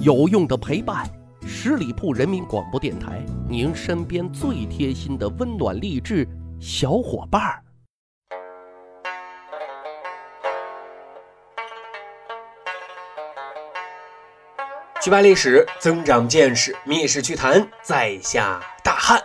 有用的陪伴，十里铺人民广播电台，您身边最贴心的温暖励志小伙伴儿。去扒历史，增长见识，密室趣谈，在下大汉。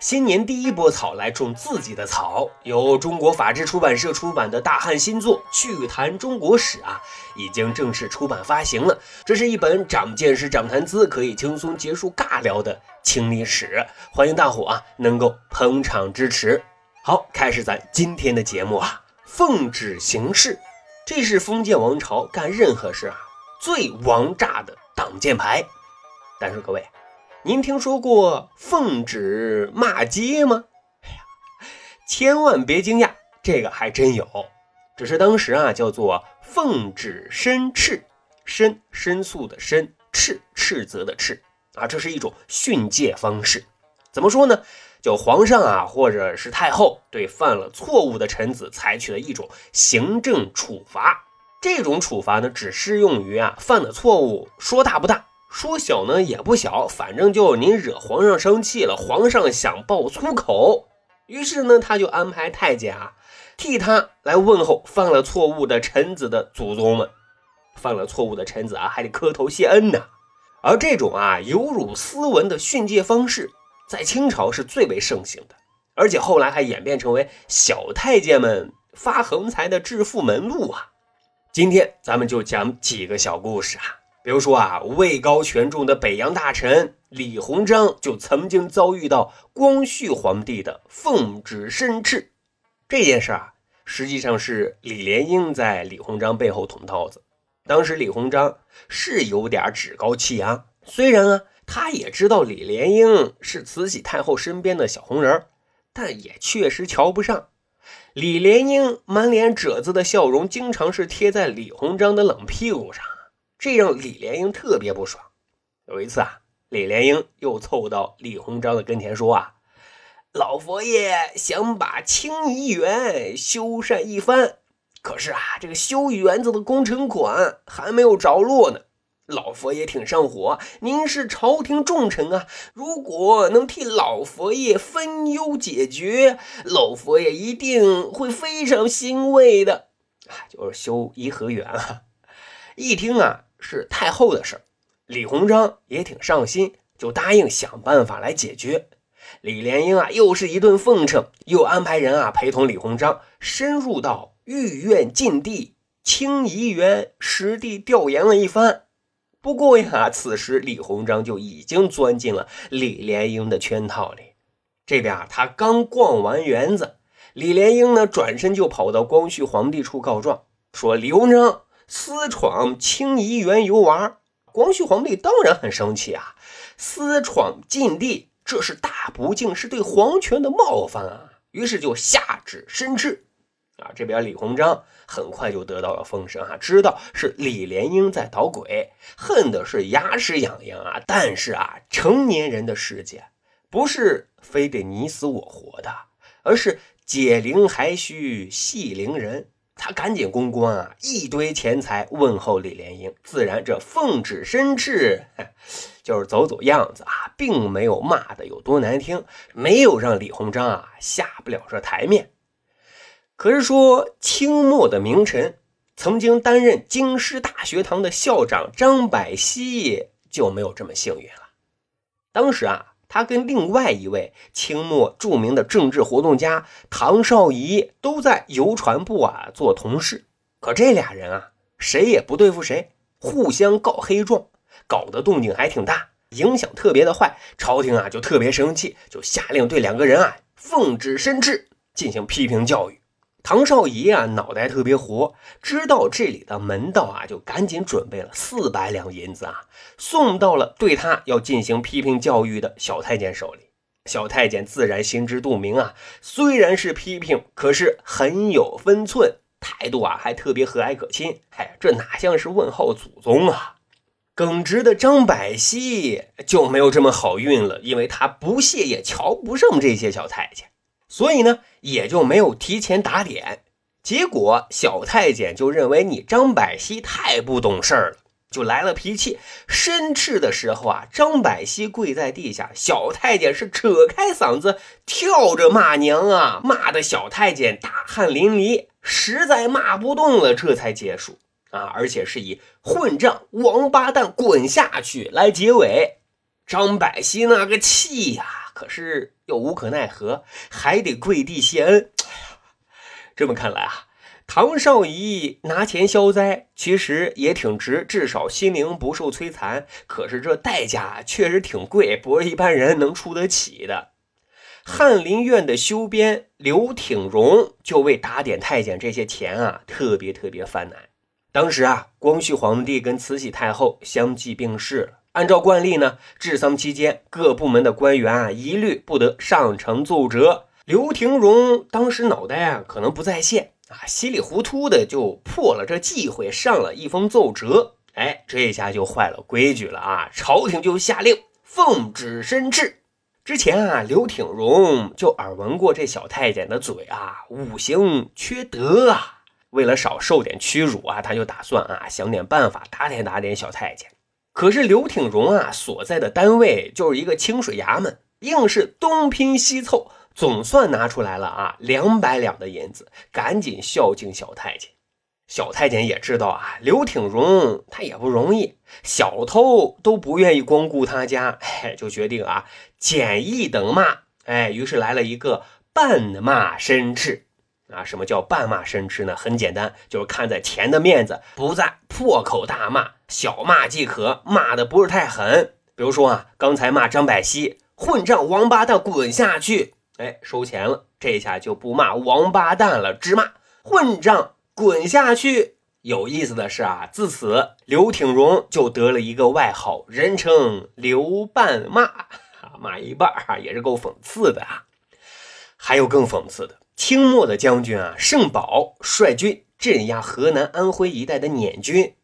新年第一波草来种自己的草，由中国法制出版社出版的大汉新作《趣谈中国史》啊，已经正式出版发行了。这是一本长见识、长谈资，可以轻松结束尬聊的清历史。欢迎大伙啊能够捧场支持。好，开始咱今天的节目啊，奉旨行事，这是封建王朝干任何事啊最王炸的挡箭牌。但是各位。您听说过奉旨骂街吗？哎呀，千万别惊讶，这个还真有。只是当时啊，叫做奉旨申斥，申申诉的申，斥斥责的斥啊，这是一种训诫方式。怎么说呢？就皇上啊，或者是太后对犯了错误的臣子采取了一种行政处罚。这种处罚呢，只适用于啊犯的错误，说大不大。说小呢也不小，反正就您惹皇上生气了，皇上想爆粗口，于是呢他就安排太监啊替他来问候犯了错误的臣子的祖宗们。犯了错误的臣子啊还得磕头谢恩呢。而这种啊有辱斯文的训诫方式，在清朝是最为盛行的，而且后来还演变成为小太监们发横财的致富门路啊。今天咱们就讲几个小故事啊。比如说啊，位高权重的北洋大臣李鸿章就曾经遭遇到光绪皇帝的奉旨申斥。这件事啊，实际上是李莲英在李鸿章背后捅刀子。当时李鸿章是有点趾高气扬，虽然啊，他也知道李莲英是慈禧太后身边的小红人，但也确实瞧不上。李莲英满脸褶子的笑容，经常是贴在李鸿章的冷屁股上。这让李莲英特别不爽。有一次啊，李莲英又凑到李鸿章的跟前说：“啊，老佛爷想把清漪园修缮一番，可是啊，这个修园子的工程款还没有着落呢。老佛爷挺上火，您是朝廷重臣啊，如果能替老佛爷分忧解决，老佛爷一定会非常欣慰的。啊，就是修颐和园啊。一听啊。”是太后的事儿，李鸿章也挺上心，就答应想办法来解决。李莲英啊，又是一顿奉承，又安排人啊陪同李鸿章深入到御苑禁地清漪园实地调研了一番。不过呀，此时李鸿章就已经钻进了李莲英的圈套里。这边啊，他刚逛完园子，李莲英呢转身就跑到光绪皇帝处告状，说李鸿章。私闯清漪园游玩，光绪皇帝当然很生气啊！私闯禁地，这是大不敬，是对皇权的冒犯啊！于是就下旨申斥。啊，这边李鸿章很快就得到了风声啊，知道是李莲英在捣鬼，恨的是牙齿痒痒啊！但是啊，成年人的世界不是非得你死我活的，而是解铃还须系铃人。他赶紧公关啊，一堆钱财问候李莲英，自然这奉旨申斥，就是走走样子啊，并没有骂的有多难听，没有让李鸿章啊下不了这台面。可是说清末的名臣，曾经担任京师大学堂的校长张百熙就没有这么幸运了。当时啊。他跟另外一位清末著名的政治活动家唐绍仪都在邮传部啊做同事，可这俩人啊谁也不对付谁，互相告黑状，搞得动静还挺大，影响特别的坏。朝廷啊就特别生气，就下令对两个人啊奉旨申斥，进行批评教育。唐少仪啊，脑袋特别活，知道这里的门道啊，就赶紧准备了四百两银子啊，送到了对他要进行批评教育的小太监手里。小太监自然心知肚明啊，虽然是批评，可是很有分寸，态度啊还特别和蔼可亲。哎，这哪像是问候祖宗啊？耿直的张百熙就没有这么好运了，因为他不屑也瞧不上这些小太监。所以呢，也就没有提前打点。结果小太监就认为你张百熙太不懂事儿了，就来了脾气。申斥的时候啊，张百熙跪在地下，小太监是扯开嗓子跳着骂娘啊，骂的小太监大汗淋漓，实在骂不动了，这才结束啊，而且是以混账、王八蛋滚下去来结尾。张百熙那个气呀，可是又无可奈何，还得跪地谢恩。这么看来啊。唐绍仪拿钱消灾，其实也挺值，至少心灵不受摧残。可是这代价确实挺贵，不是一般人能出得起的。翰林院的修编刘挺荣就为打点太监这些钱啊，特别特别犯难。当时啊，光绪皇帝跟慈禧太后相继病逝了，按照惯例呢，治丧期间各部门的官员啊，一律不得上呈奏折。刘廷荣当时脑袋啊，可能不在线。啊，稀里糊涂的就破了这忌讳，上了一封奏折。哎，这下就坏了规矩了啊！朝廷就下令奉旨申斥。之前啊，刘挺荣就耳闻过这小太监的嘴啊，五行缺德啊。为了少受点屈辱啊，他就打算啊，想点办法打点打点小太监。可是刘挺荣啊，所在的单位就是一个清水衙门，硬是东拼西凑。总算拿出来了啊，两百两的银子，赶紧孝敬小太监。小太监也知道啊，刘挺荣他也不容易，小偷都不愿意光顾他家，哎，就决定啊，减一等骂。哎，于是来了一个半骂身斥啊。什么叫半骂申斥呢？很简单，就是看在钱的面子，不在破口大骂，小骂即可，骂的不是太狠。比如说啊，刚才骂张百熙混账王八蛋，滚下去。哎，收钱了，这下就不骂王八蛋了，只骂混账，滚下去。有意思的是啊，自此刘挺荣就得了一个外号，人称刘半骂，骂一半啊，也是够讽刺的啊。还有更讽刺的，清末的将军啊，盛宝率军镇压河南、安徽一带的捻军。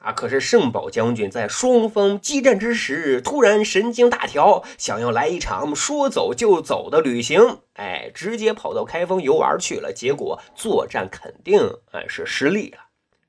啊！可是圣宝将军在双方激战之时，突然神经大条，想要来一场说走就走的旅行，哎，直接跑到开封游玩去了。结果作战肯定哎是失利了，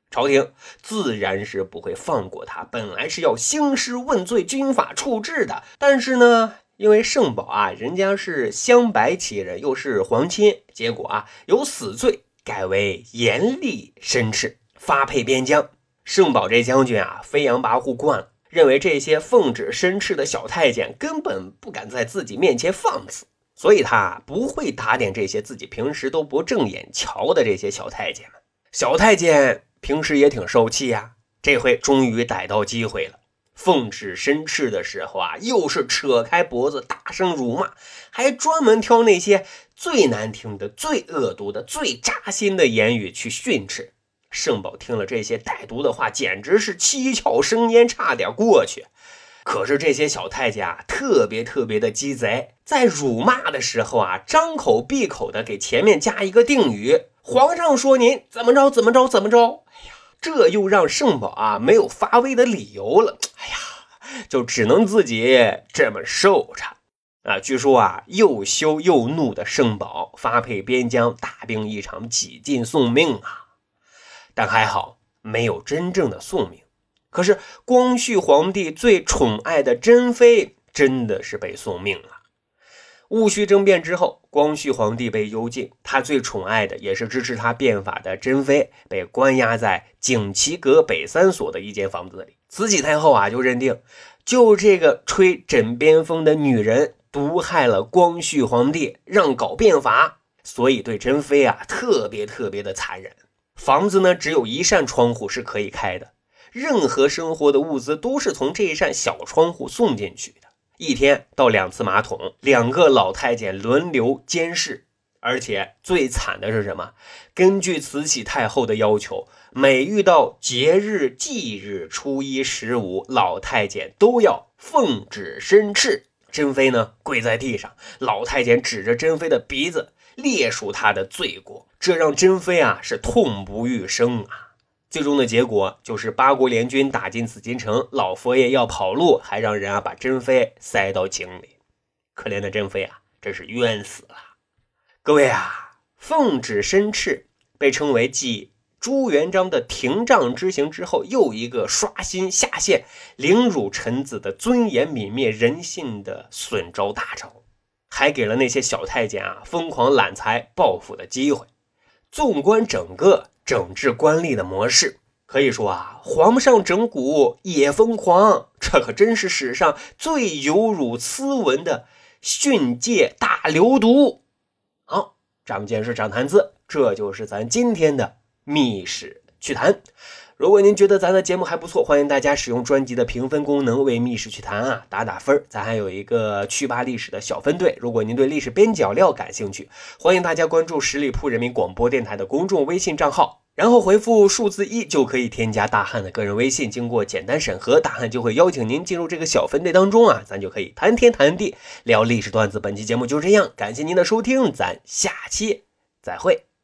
朝廷自然是不会放过他。本来是要兴师问罪、军法处置的，但是呢，因为圣宝啊，人家是镶白旗人，又是皇亲，结果啊，由死罪改为严厉申斥，发配边疆。圣宝这将军啊，飞扬跋扈惯了，认为这些奉旨申斥的小太监根本不敢在自己面前放肆，所以他不会打点这些自己平时都不正眼瞧的这些小太监们。小太监平时也挺受气呀，这回终于逮到机会了。奉旨申斥的时候啊，又是扯开脖子大声辱骂，还专门挑那些最难听的、最恶毒的、最扎心的言语去训斥。圣宝听了这些歹毒的话，简直是七窍生烟，差点过去。可是这些小太监啊，特别特别的鸡贼，在辱骂的时候啊，张口闭口的给前面加一个定语：“皇上说您怎么着怎么着怎么着。”哎呀，这又让圣宝啊没有发威的理由了。哎呀，就只能自己这么受着啊。据说啊，又羞又怒的圣宝发配边疆，大病一场，几近送命啊。但还好没有真正的送命，可是光绪皇帝最宠爱的珍妃真的是被送命了。戊戌政变之后，光绪皇帝被幽禁，他最宠爱的也是支持他变法的珍妃被关押在景祺阁北三所的一间房子里。慈禧太后啊就认定，就这个吹枕边风的女人毒害了光绪皇帝，让搞变法，所以对珍妃啊特别特别的残忍。房子呢，只有一扇窗户是可以开的，任何生活的物资都是从这一扇小窗户送进去。一天到两次马桶，两个老太监轮流监视，而且最惨的是什么？根据慈禧太后的要求，每遇到节日、忌日、初一、十五，老太监都要奉旨申斥。珍妃呢，跪在地上，老太监指着珍妃的鼻子。列数他的罪过，这让珍妃啊是痛不欲生啊。最终的结果就是八国联军打进紫禁城，老佛爷要跑路，还让人啊把珍妃塞到井里。可怜的珍妃啊，真是冤死了。各位啊，奉旨申斥被称为继朱元璋的廷杖之刑之后，又一个刷新下限、凌辱臣子的尊严、泯灭人性的损招大招，还给了那些小太监啊疯狂揽财报复的机会。纵观整个整治官吏的模式，可以说啊，皇上整蛊也疯狂，这可真是史上最有辱斯文的训诫大流毒。好，长见识，长谈资，这就是咱今天的。密史趣谈，如果您觉得咱的节目还不错，欢迎大家使用专辑的评分功能为密室趣谈啊打打分咱还有一个趣吧历史的小分队，如果您对历史边角料感兴趣，欢迎大家关注十里铺人民广播电台的公众微信账号，然后回复数字一就可以添加大汉的个人微信。经过简单审核，大汉就会邀请您进入这个小分队当中啊，咱就可以谈天谈地聊历史段子。本期节目就这样，感谢您的收听，咱下期再会。